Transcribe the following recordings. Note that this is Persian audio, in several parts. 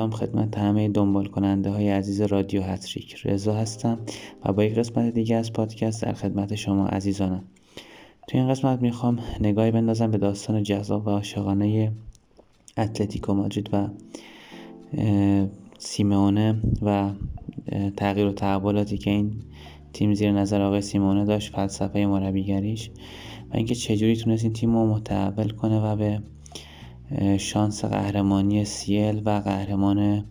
سلام خدمت همه دنبال کننده های عزیز رادیو هتریک. رضا هستم و با یک قسمت دیگه از پادکست در خدمت شما عزیزانم. توی این قسمت می‌خوام نگاهی بندازم به داستان جذاب و عاشقانه اتلتیکو مادرید و سیمونه و تغییر و تحولاتی که این تیم زیر نظر آقای سیمونه داشت فلسفه مربیگریش و اینکه چجوری تونست این تیم رو متحول کنه و به شانس قهرمانی CL و قهرمان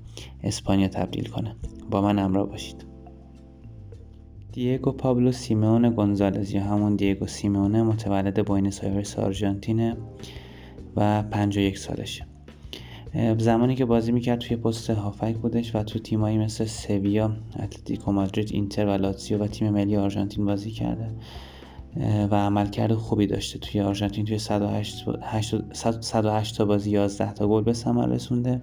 اسپانیا تبدیل کنه. با من همراه باشید. دیگو پابلو سیمون گونزالز یا همون دیگو سیمونه متولد بوینس آیرس آرژانتینه و 51 سالشه زمانی که بازی می‌کرد توی پست هافبک بودش و تو تیمایی مثل سویا، اتلتیکو مادرید، اینتر و لاتسیو و تیم ملی آرژانتین بازی کرده. و عملکرد خوبی داشته. توی آرژانتین توی 108, 108 تا بازی 11 تا گل به ثمر رسونده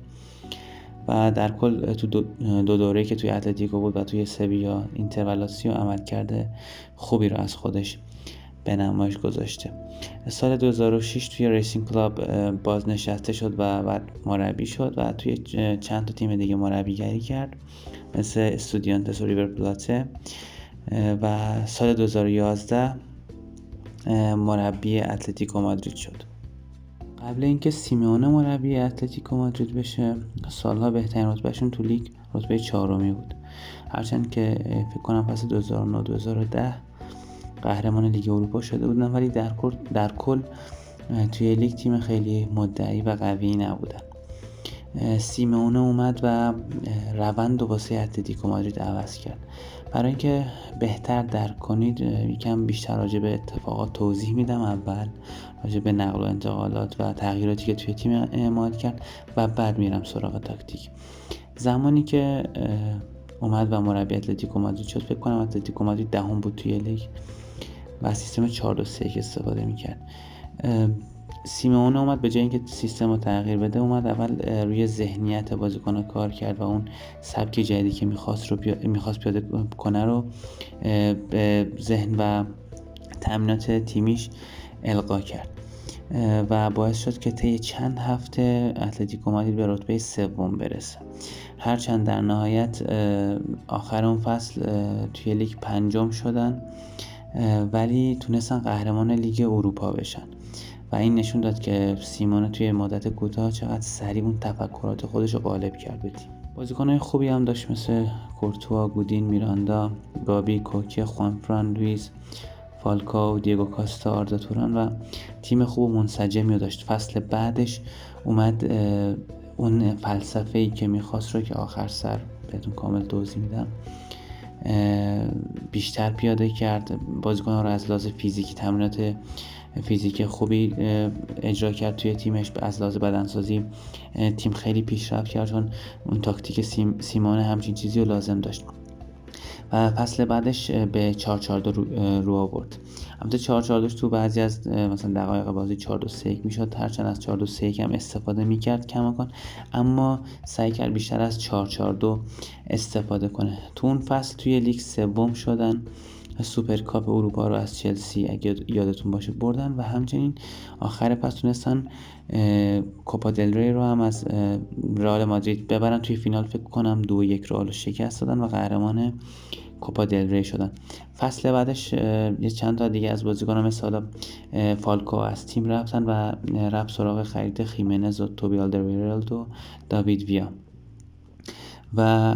و در کل تو دو, دو دوره که توی اتلتیکو بود و توی سویا اینتر و لاتسیو عملکرد خوبی رو از خودش به نمایش گذاشته. سال 2006 توی ریسینگ کلاب بازنشسته شد و بعد مربی شد و توی چند تا تیم دیگه مربیگری کرد مثل استودیانتس و ریور پلاته. و سال 2011 مربی اتلتیکو مادرید شد. قبل اینکه سیمونه مربی اتلتیکو مادرید بشه سالها بهترین رتبهشون تو لیگ رتبه چهارمی بود. هرچند که فکر کنم فصل 2009 2010 قهرمان لیگ اروپا شده بودن ولی در کل در کل توی لیگ تیم خیلی مدعی و قوی نبودن. سیمونه اومد و روند رو واسه اتلتیکو مادرید عوض کرد. برای اینکه بهتر درک کنید یکم بیشتر راجع به اتفاقات توضیح میدم. اول راجع به نقل و انتقالات و تغییراتی که توی تیم اعمال کرد و بعد میرم سراغ تاکتیک. زمانی که اومد و مربی اتلتیکو مادرید شد فکر کنم اتلتیکو مادرید دهم بود توی لیگ و سیستم 4 3 استفاده می‌کرد. سیمون اومد به جای اینکه سیستم رو تغییر بده اومد اول روی ذهنیت بازیکن کار کرد و اون سبک جدیدی که می‌خواست رو می‌خواست پیاده کنه رو به ذهن و تمرینات تیمیش القا کرد. و باعث شد که طی چند هفته اتلتیکو مادرید به رتبه سوم برسه. هرچند در نهایت آخر اون فصل توی لیگ پنجم شدن ولی تونستن قهرمان لیگ اروپا بشن. و این نشون داد که سیمونه توی مدت کوتاه چقدر سریع اون تفکرات خودش رو غالب کرد به تیم. بازیکنهای خوبی هم داشت مثل کورتوا، گودین، میراندا، گابی، کوکی، خوانفران، لویز، فالکائو، دیگو کوستا، آردا توران و تیم خوب منسجمی داشت. فصل بعدش اومد اون فلسفه ای که می‌خواست رو که آخر سر بهتون کامل توضیح میدم بیشتر پیاده کرد. بازیکن رو از لحاظ فیزیکی تمرینات فیزیک خوبی اجرا کرد توی تیمش از لحاظ بدنسازی تیم خیلی پیشرفت کرد چون اون تاکتیک سیم سیمئونه همچین چیزی رو لازم داشت. و فصل بعدش به 442 رو, رو آورد. البته 442 تو بعضی از مثلا دقایق بازی 423 می‌شد. هرچند از 423 هم استفاده می‌کرد کماکان اما سعی کرد بیشتر از 442 استفاده کنه. تو اون فصل توی لیگ سوم شدن. سوپرکاپ اروپا رو از چلسی اگه یادتون باشه بردن و همچنین آخر فصل تونستن کوپا دل ری رو هم از رئال مادرید ببرن. توی فینال فکر کنم دو یک رئال شکست دادن و قهرمان کوپا دل ری شدن. فصل بعدش یه چند تا دیگه از بازیکنان مثل فالکائو از تیم رفتن و رفت سراغ خرید خیمنز و توبی آلدرویرلد و داوید ویا. و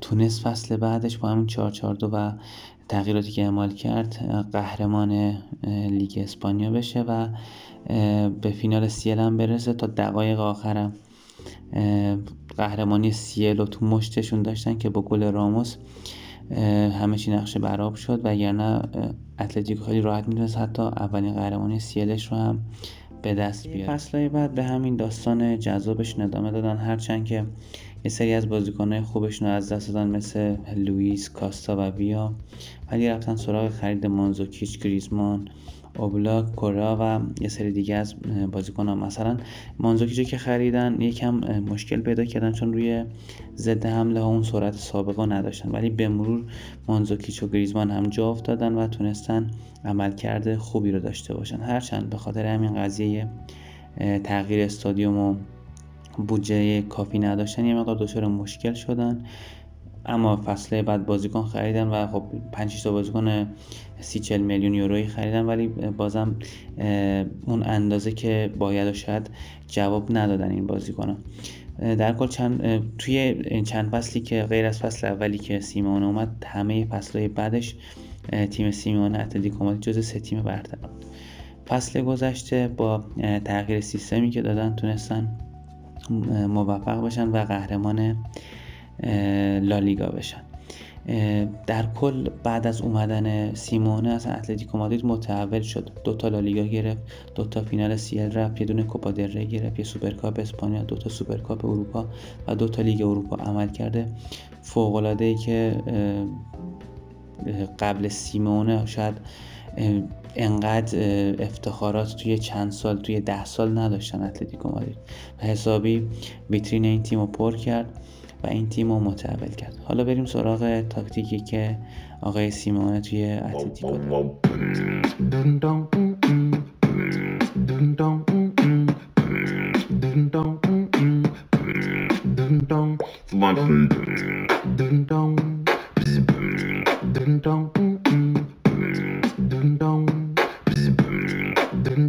تونست فصل بعدش با همون 442 و تغییراتی که اعمال کرد قهرمان لیگ اسپانیا بشه و به فینال سیل هم برسه تا دقایق آخرم. قهرمانی سیل رو تو مشتشون داشتن که با گل راموس همه چی نقشه براب شد و نه اتلتیکو خیلی راحت می‌تونست حتی اولین قهرمانی سیلش رو هم به دست بیاره. فصلهای بعد به همین داستان جذابش ندامه دادن هرچند که یه سری از بازیکنهای خوبشون رو از دست دادن مثل لوئیس کاستا و ویا. ولی رفتن سراغ خرید مانزوکیچ گریزمان اوبلاک کورا و یه سری دیگه از بازیکن ها مثلا مانزوکیچو که خریدن یکم مشکل پیدا کردن چون روی ضد حمله ها اون سرعت سابقه نداشتن. ولی به مرور مانزوکیچ و گریزمان هم جا افتادن و تونستن عملکرد خوبی رو داشته باشن. هرچند به خاطر همین قضیه تغییر استادیوم و بودجه کافی نداشتن یه مقدار دچار مشکل شدن. اما فصل بعد بازیکن خریدن و خب 5 تا بازیکن 30 40 میلیون یورویی خریدن ولی بازم اون اندازه که باید و شاید جواب ندادن این بازیکنان در کل چند توی چند فصلی که غیر از فصل اولی که سیمون اومد همه فصلهای بعدش تیم سیمون اتلتیکو مادرید جز سه تیم برتر فصل گذشته با تغییر سیستمی که دادن تونستن موفق باشن و قهرمان لالیگا بشن. در کل بعد از اومدن سیمونه از اتلتیکو مادرید متحول شد. دو تا لالیگا گرفت دو تا فینال CL رفت یه دونه کوپا دل ری گرفت یه سوپرکاپ اسپانیا دو تا سوپرکاپ اروپا و دو تا لیگ اروپا عملکرد فوق که قبل سیمونه شاید انقدر افتخارات توی چند سال توی ده سال نداشتن اتلتیکو مادرید. و حسابی ویترین این تیم رو پر کرد و این تیم رو متحول کرد. حالا بریم سراغ تاکتیکی که آقای سیمونه توی اتلتیکو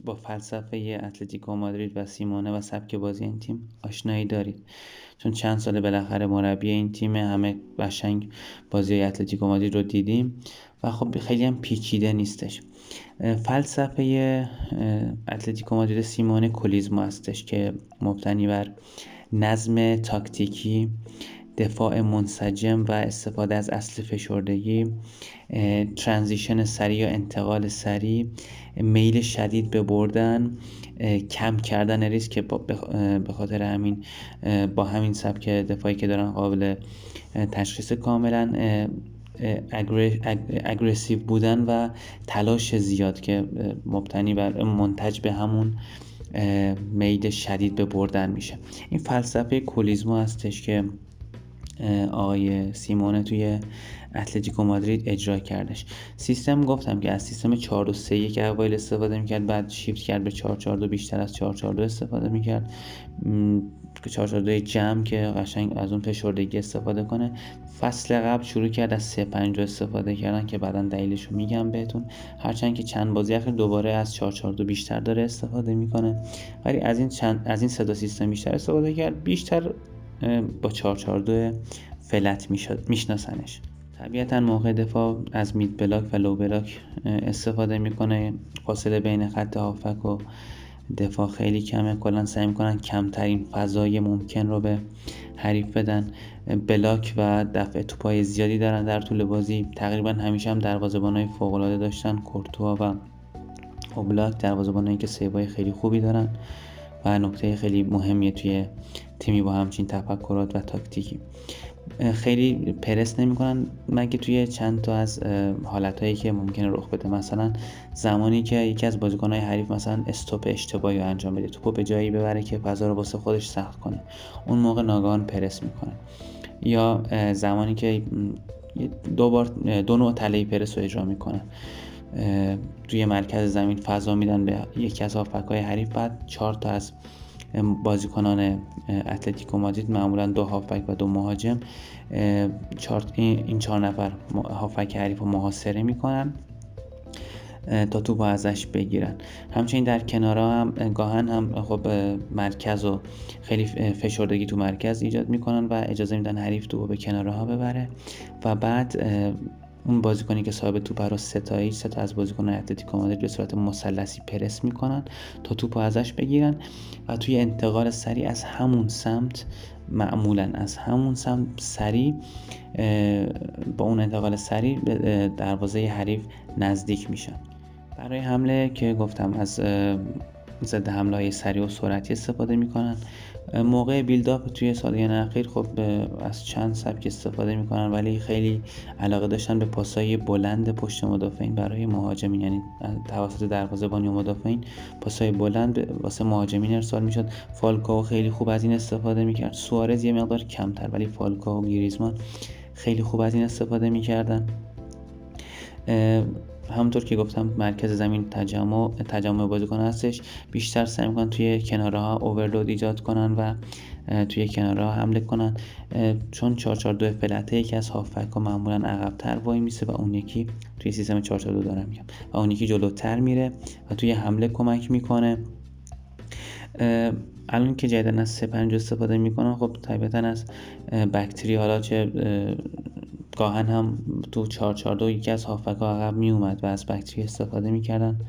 با فلسفه اتلتیکو مادرید و سیمونه و سبک بازی این تیم آشنایی دارید چون چند سال بالاخره مربی این تیم همه قشنگ بازی اتلتیکو مادرید رو دیدیم و خب خیلی هم پیچیده نیستش. فلسفه اتلتیکو مادرید سیمونه کولیزمو هستش که مبتنی بر نظم تاکتیکی دفاع منسجم و استفاده از اصل فشردگی transition سریع یا انتقال سریع میل شدید به بردن کم کردن ریسک به خاطر همین با همین سبک دفاعی که دارن قابل تشخیص کاملا aggressive بودن و تلاش زیاد که مبتنی بر منتج به همون میل شدید به بردن میشه. این فلسفه cholismo هستش که آقای سیمونه توی اتلتیکو مادرید اجرا کردش. سیستم گفتم که از سیستم 4 2 3 1 اوایل استفاده می‌کرد بعد شیفت کرد به 4 4 2 بیشتر از 4 4 2 استفاده می‌کرد. که 4 4 2 جمع که قشنگ از اون فشردگی استفاده کنه. فصل قبل شروع کرد از 3 5 استفاده کردن که بعدا دلیلش رو میگم بهتون. هرچند که چند بازی اخیر دوباره از 4 4 2 بیشتر داره استفاده می‌کنه. ولی از این چند از این صدا سیستم بیشتر استفاده کرد. بیشتر با 442 فلت میشناسنش. طبیعتا موقع دفاع از مید بلاک و لو بلاک استفاده می‌کنه. فاصله بین خط هافک و دفاع خیلی کمه. کلا سعی می‌کنن کمترین فضای ممکن رو به حریف بدن. بلاک و دفع توپای زیادی دارن در طول بازی. تقریبا همیشه هم دروازه‌بانای فوق داشتن. کورتوا و اوبلاک دروازه‌بانایی که سیوای خیلی خوبی دارن و نکته خیلی مهمیه توی تیمی با همچین تفکرات و تاکتیکی. خیلی پرس نمی‌کنن مگه توی چند تا از حالتهایی که ممکنه رخ بده. مثلا زمانی که یکی از بازیکنهای حریف مثلا استوپ اشتباهی رو انجام بده توپو به جایی ببره که فضا رو واسه خودش سخت کنه. اون موقع ناگهان پرس می‌کنه. یا زمانی که دو بار دو نوع تله پرس رو اجرا می‌کنه. توی مرکز زمین فضا میدن به یکی از هافبک حریف بعد چهار تا از بازیکنان اتلتیکو مادرید معمولا دو هافبک و دو مهاجم این چهار نفر هافبک حریف رو محاصره می‌کنن تا توپ ازش بگیرن. همچنین در کنارها هم گاهن هم خب مرکز و خیلی فشردگی تو مرکز ایجاد می‌کنن و اجازه میدن حریف توپ به کنارها ببره و بعد اون بازیکنی که صاحب توپ رو ستایی سه تا از بازیکن اتلتیکو مادرید به صورت مثلثی پرس می‌کنن تا توپ ازش بگیرن و توی انتقال سریع از همون سمت معمولا از همون سمت سریع با اون انتقال سریع به دروازه حریف نزدیک میشن. برای حمله که گفتم از ضد حمله های سریع و سرعتی استفاده می‌کنن. موقع بیلداپ توی سالیان اخیر خب از چند سبک استفاده می‌کنن ولی خیلی علاقه داشتن به پاسای بلند پشت مدافعین برای مهاجمین. یعنی توسط دروازه‌بان یا مدافعین پاسای بلند واسه مهاجمین ارسال می‌شد. فالکاو خیلی خوب از این استفاده می‌کرد. سوارز یه مقدار کمتر ولی فالکاو و گریزمان خیلی خوب از این استفاده می‌کردن. همونطور که گفتم مرکز زمین تجمع تجمع بازیکن هستش. بیشتر سعی می‌کنن توی کناره ها اوورلود ایجاد کنن و توی کناره ها حمله کنن. چون 442 فلته یکی از هافک ها معمولا عقبتر وای میسه و اون یکی توی سیستم 442 دارم میگم و اون یکی جلوتر میره و توی حمله کمک می‌کنه. الان که جدیدن از سپنج استفاده می‌کنن خب طبیعتا از بکتری حالا چه گاهن هم تو 442 یکی از هافک ها عقب می اومد و از بکتری استفاده می‌کردن.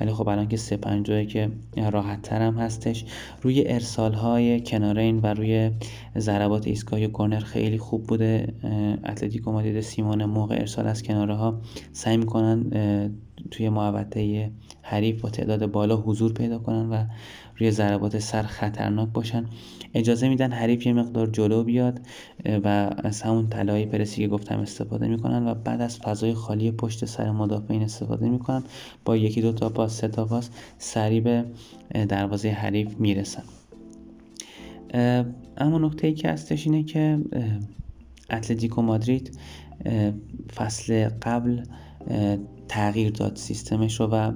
ولی خب الان که 352 که راحت تر هم هستش. روی ارسال های کنارین و روی ضربات ایستگاهی و کورنر خیلی خوب بوده. اتلتیکو مادرید سیمون موقع ارسال از کناره ها سعی می‌کنن توی محوطه حریف با تعداد بالا حضور پیدا کنن و روی ضربات سر خطرناک باشن. اجازه میدن حریف یه مقدار جلو بیاد و از همون طلای پرسی که گفتم استفاده می‌کنن و بعد از فضای خالی پشت سر مدافعین استفاده می‌کنن. با یکی دو تا پاس سه تا پاس سریع به دروازه حریف می‌رسن. اما نکته ای که هستش اینه که اتلتیکو مادرید فصل قبل تغییر داد سیستمش رو و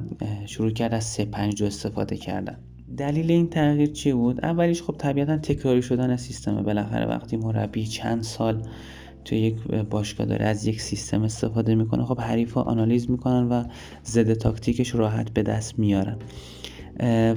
شروع کرد از 3 5 استفاده کردن. دلیل این تغییر چی بود؟ اولیش خب طبیعتا تکراری شدن سیستمه بالاخره وقتی مربی چند سال توی یک باشگاه داره از یک سیستم استفاده می‌کنه خب حریفا آنالیز می‌کنن و ضد تاکتیکش راحت به دست میارن.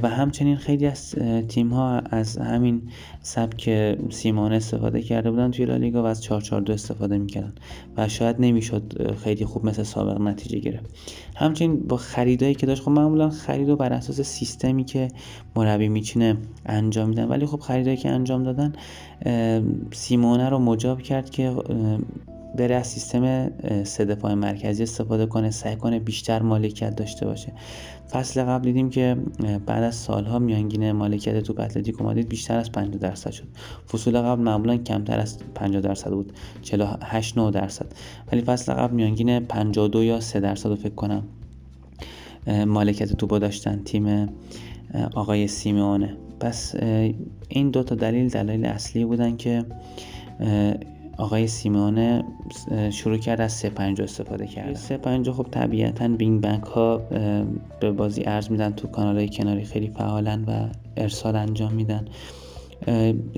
و همچنین خیلی از تیم ها از همین سبک سیمان استفاده کرده بودن توی لالیگا و از 442 استفاده می‌کردن و شاید نمی‌شد خیلی خوب مثل سابق نتیجه گرفت. همچنین با خریدایی که داشت خب معمولا خرید و بر اساس سیستمی که مربی میچینه انجام میدن. ولی خب خریدایی که انجام دادن سیمونه رو مجاب کرد که بره از سیستم سه دفاع مرکزی استفاده کنه سعی کنه بیشتر مالکیت داشته باشه. فصل قبل دیدیم که بعد از سالها میانگین مالکیت تو اتلتیکو مادرید بیشتر از 50 درصد شد. فصول قبل معمولا کمتر از 50 درصد بود 48 9 درصد. ولی فصل قبل میانگین 52 یا 3 درصد رو فکر کنم مالکیت توپو داشتن تیم آقای سیمونه پس این دو تا دلیل دلیل اصلی بودن که آقای سیمونه شروع کرد از سه پنج استفاده کرد سه پنج خب طبیعتا بینگ بنک ها به بازی ارز میدن تو کانال های کناری خیلی فعالن و ارسال انجام میدن.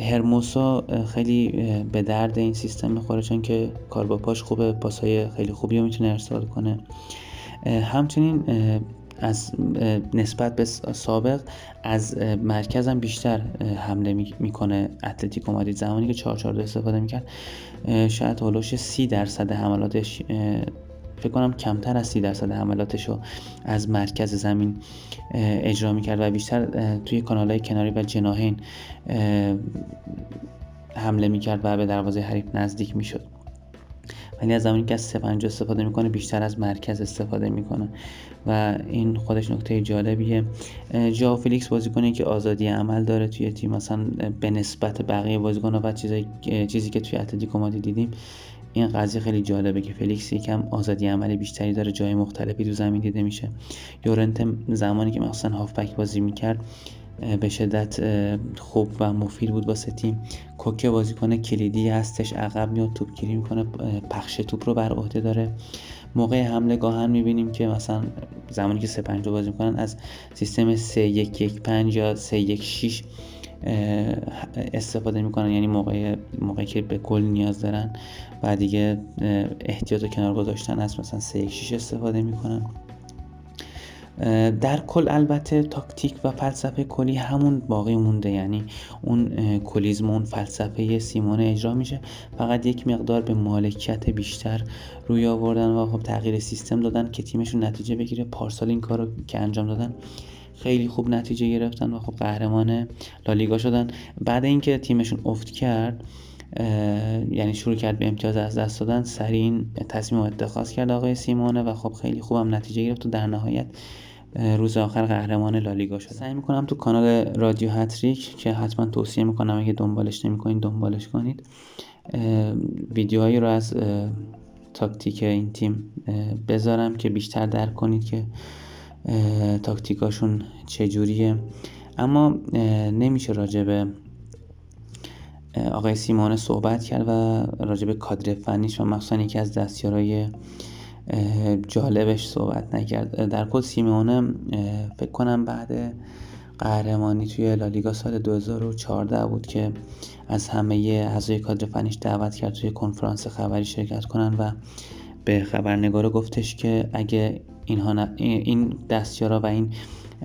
هرموسا خیلی به درد این سیستم می‌خوره چون که کار با پاش خوبه پاسای خیلی خوبی رو می‌تونه ارسال کنه. همچنین از نسبت به سابق از مرکزم بیشتر حمله می‌کنه اتلتیکو مادرید. زمانی که 4 استفاده می‌کرد شاید هولوش 30 درصد حملاتش فکر کنم کمتر از 30 درصد حملاتش رو از مرکز زمین اجرا می‌کرد و بیشتر توی کانال های کناری و جناهین حمله می‌کرد و به دروازه حریف نزدیک می‌شد. ولی از زمانی که از سه پنج استفاده می‌کنه بیشتر از مرکز استفاده می‌کنه. و این خودش نکته جالبیه. ژائو فلیکس بازیکنی که آزادی عمل داره توی تیم مثلا به نسبت بقیه بازیکن‌ها و چیزی چیزی که توی اتلتیکو مادرید دیدیم این قضیه خیلی جالبه که فلیکس یکم آزادی عمل بیشتری داره جای مختلفی تو زمین دیده میشه. یورنته زمانی که مثلا هافبک بازی می‌کرد به شدت خوب و مفید بود واسه تیم. کوکه بازیکن کلیدی هستش عقب میاد توپگیری می‌کنه پخش توپ رو بر عهده داره. موقع حمله گاهن می‌بینیم که مثلا زمانی که 3 5 بازی می‌کنن از سیستم 3 1 1 5 یا 3 1 6 استفاده می‌کنن. یعنی موقع موقعی که به گل نیاز دارن و دیگه احتیاط و کنار گذاشتن از مثلا 3 1 6 استفاده می‌کنن. در کل البته تاکتیک و فلسفه کلی همون باقی مونده. یعنی اون کلیزم اون فلسفه سیمون اجرا میشه. فقط یک مقدار به مالکیت بیشتر روی آوردن و خب تغییر سیستم دادن که تیمشون نتیجه بگیره. پارسال این کار رو که انجام دادن خیلی خوب نتیجه گرفتن و خب قهرمان لالیگا شدن. بعد اینکه تیمشون افت کرد یعنی شروع کرد به امتیاز از دست دادن سریع این تصمیم اتخاذ کرد آقای سیمونه و خب خیلی خوبم نتیجه گرفت و در نهایت روز آخر قهرمان لالیگا شد سعی می‌کنم تو کانال رادیو هتریک که حتما توصیه می‌کنم اگه دنبالش نمی‌کنید دنبالش کنید ویدیوهایی رو از تاکتیک این تیم بذارم که بیشتر درک کنید که تاکتیکاشون چجوریه. اما نمیشه راجع به آقای سیمانه صحبت کرد و راجع به کادر فنیش و مخصوصا یکی از دستیارای جالبش صحبت نکرد. در کل سیمونه فکر کنم بعد قهرمانی توی لالیگا سال 2014 بود که از همه اعضای کادر فنیش دعوت کرد توی کنفرانس خبری شرکت کنن و به خبرنگارا گفتش که اگه اینها این دستیارا و این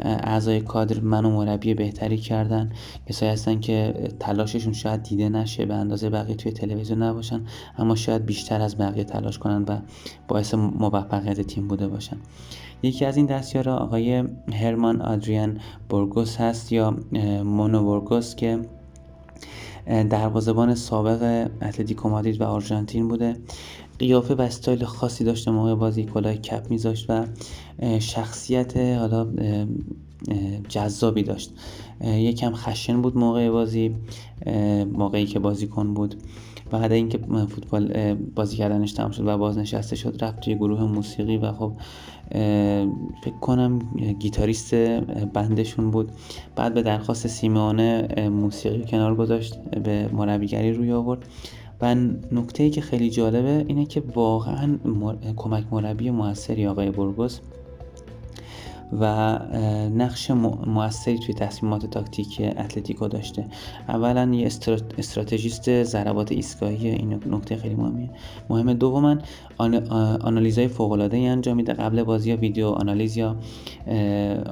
اعضای کادر منو مربی بهتری کردن. کسایی هستن که تلاششون شاید دیده نشه به اندازه بقیه توی تلویزیون نباشن اما شاید بیشتر از بقیه تلاش کنن و باعث موفقیت تیم بوده باشن. یکی از این دستیارا آقای هرمان آدریان بورگوس هست یا مونو بورگوس که دروازه‌بان سابق اتلتیکو مادرید و آرژانتین بوده. قیافه و استایل خاصی داشته موقع بازی کلاه کپ میذاشت و شخصیت حالا جذابی داشت. یکم خشن بود موقع بازی موقعی که بازیکن بود. بعد اینکه فوتبال بازی کردنش تمام شد و بازنشسته شد رفت توی گروه موسیقی و خب فکر کنم گیتاریست بندشون بود. بعد به درخواست سیمانه موسیقی کنار گذاشت به مربیگری روی آورد. و نکته که خیلی جالبه اینه که واقعا کمک مربی موثری آقای برگوس و نقش موثری توی تصمیمات تاکتیک اتلتیکو داشته. اولا یه استراتژیست ضربات ایستگاهی این نکته خیلی مهمه دوما آنالیزهای فوق العاده انجام میده. قبل بازی یا ویدیو آنالیز یا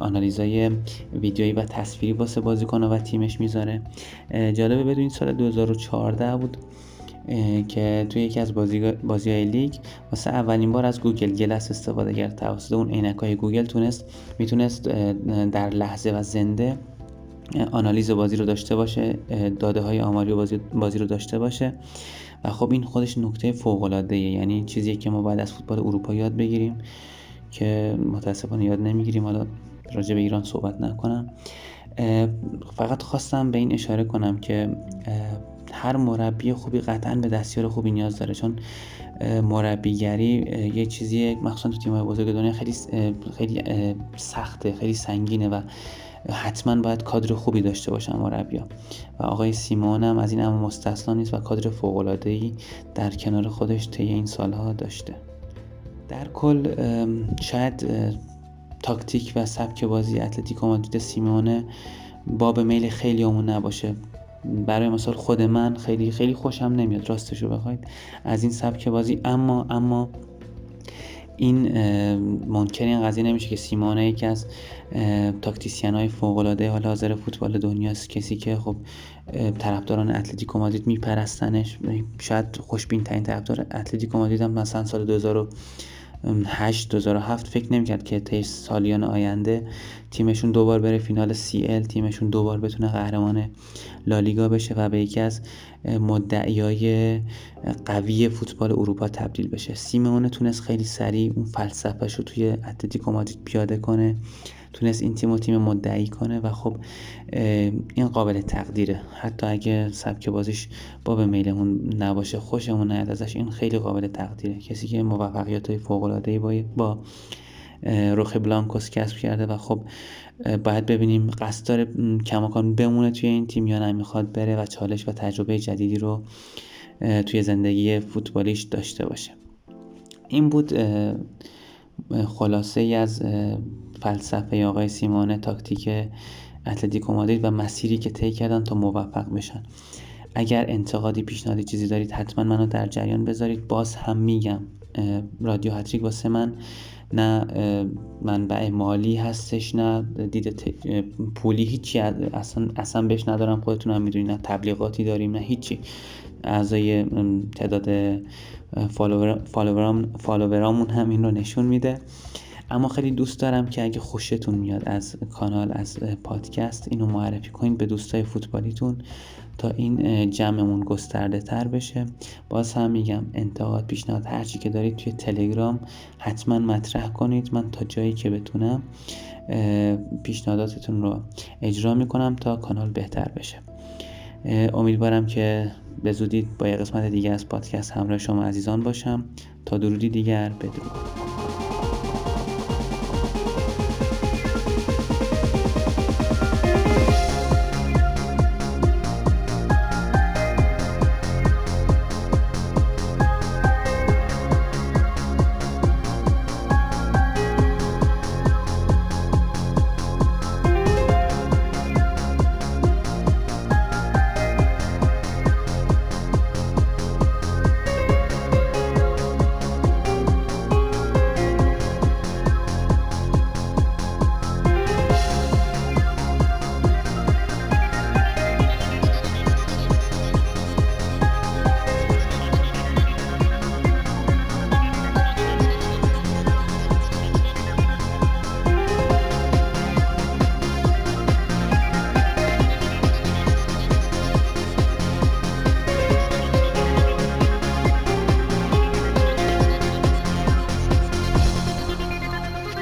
آنالیزهای ویدیویی و تصویری واسه بازیکن و تیمش می‌ذاره. جالبه بدونید سال 2014 بود. که توی یکی از بازی, بازی های لیگ واسه اولین بار از Google Glass استفاده کرد. توسط اون عینک های گوگل تونست می‌تونست در لحظه و زنده آنالیز بازی رو داشته باشه داده های آماری بازی, بازی رو داشته باشه. و خب این خودش نکته فوق العاده یعنی چیزی که ما باید از فوتبال اروپا یاد بگیریم که متاسفانه یاد نمی‌گیریم. حالا راجع به ایران صحبت نکنم. فقط خواستم به این اشاره کنم که هر مربی خوبی قطعا به دستیار خوبی نیاز داره. چون مربیگری یه چیزی مخصوصا تو تیم‌های بزرگ دنیا خیلی خیلی سخته خیلی سنگینه و حتما باید کادر خوبی داشته باشن مربیا و آقای سیمون هم از این اما مستثنا نیست و کادر فوق ای در کنار خودش طی این سالها داشته. در کل شاید تاکتیک و سبک بازی اتلتیکو مادرید سیمونه باب میل خیلی همون نباشه. برای مثال خود من خیلی خیلی خوشم نمیاد راستشو بخواید. از این سبک بازی اما اما این منکر این قضیه نمیشه که سیمانه یکی از تاکتیسیان های فوق العاده حال حاضر فوتبال دنیاست کسی که خب طرفداران اتلتیکو مادرید میپرستنش. شاید خوشبین ترین طرفدار اتلتیکو مادرید هم مثلا سال 2000 8 2007 فکر نمی‌کرد که طی سالیان آینده تیمشون دوبار بره فینال سی ال تیمشون دوبار بتونه قهرمان لالیگا بشه و به یکی از مدعیای قوی فوتبال اروپا تبدیل بشه. سیمونه تونست خیلی سریع اون فلسفهش رو توی اتلتیکو مادرید پیاده کنه. تونست این تیم و تیم مدعی کنه و خب این قابل تقدیره. حتی اگه سبک بازیش با به میلمون نباشه خوشمون نیاد ازش این خیلی قابل تقدیره. کسی که موفقیت های فوق العاده با با روخ بلانکوس کسب کرده و خب باید ببینیم قصد داره کماکان بمونه توی این تیم یا نمی‌خواد بره و چالش و تجربه جدیدی رو توی زندگی فوتبالیش داشته باشه. این بود خلاصه ای از فلسفه آقای سیمونه تاکتیک اتلتیکو مادرید و مسیری که طی کردن تا موفق بشن. اگر انتقادی پیشنهادی چیزی دارید حتما منو در جریان بذارید. باز هم میگم رادیو هتریک واسه من نه منبع مالی هستش نه دید پولی هیچی. اصلا, اصلا بهش ندارم خودتون هم می‌دونید. نه تبلیغاتی داریم نه هیچی. اعضای تعداد فالوورامون هم این رو نشون میده. اما خیلی دوست دارم که اگه خوشتون میاد از کانال از پادکست اینو معرفی کنید به دوستای فوتبالیتون تا این جمعمون گسترده تر بشه. باز هم میگم انتقاد پیشنهاد هرچی که دارید توی تلگرام حتما مطرح کنید. من تا جایی که بتونم پیشنهاداتتون رو اجرا می‌کنم تا کانال بهتر بشه. امیدوارم که به زودی با یه قسمت دیگه از پادکست همراه شما عزیزان باشم. تا درودی دیگر بدرود.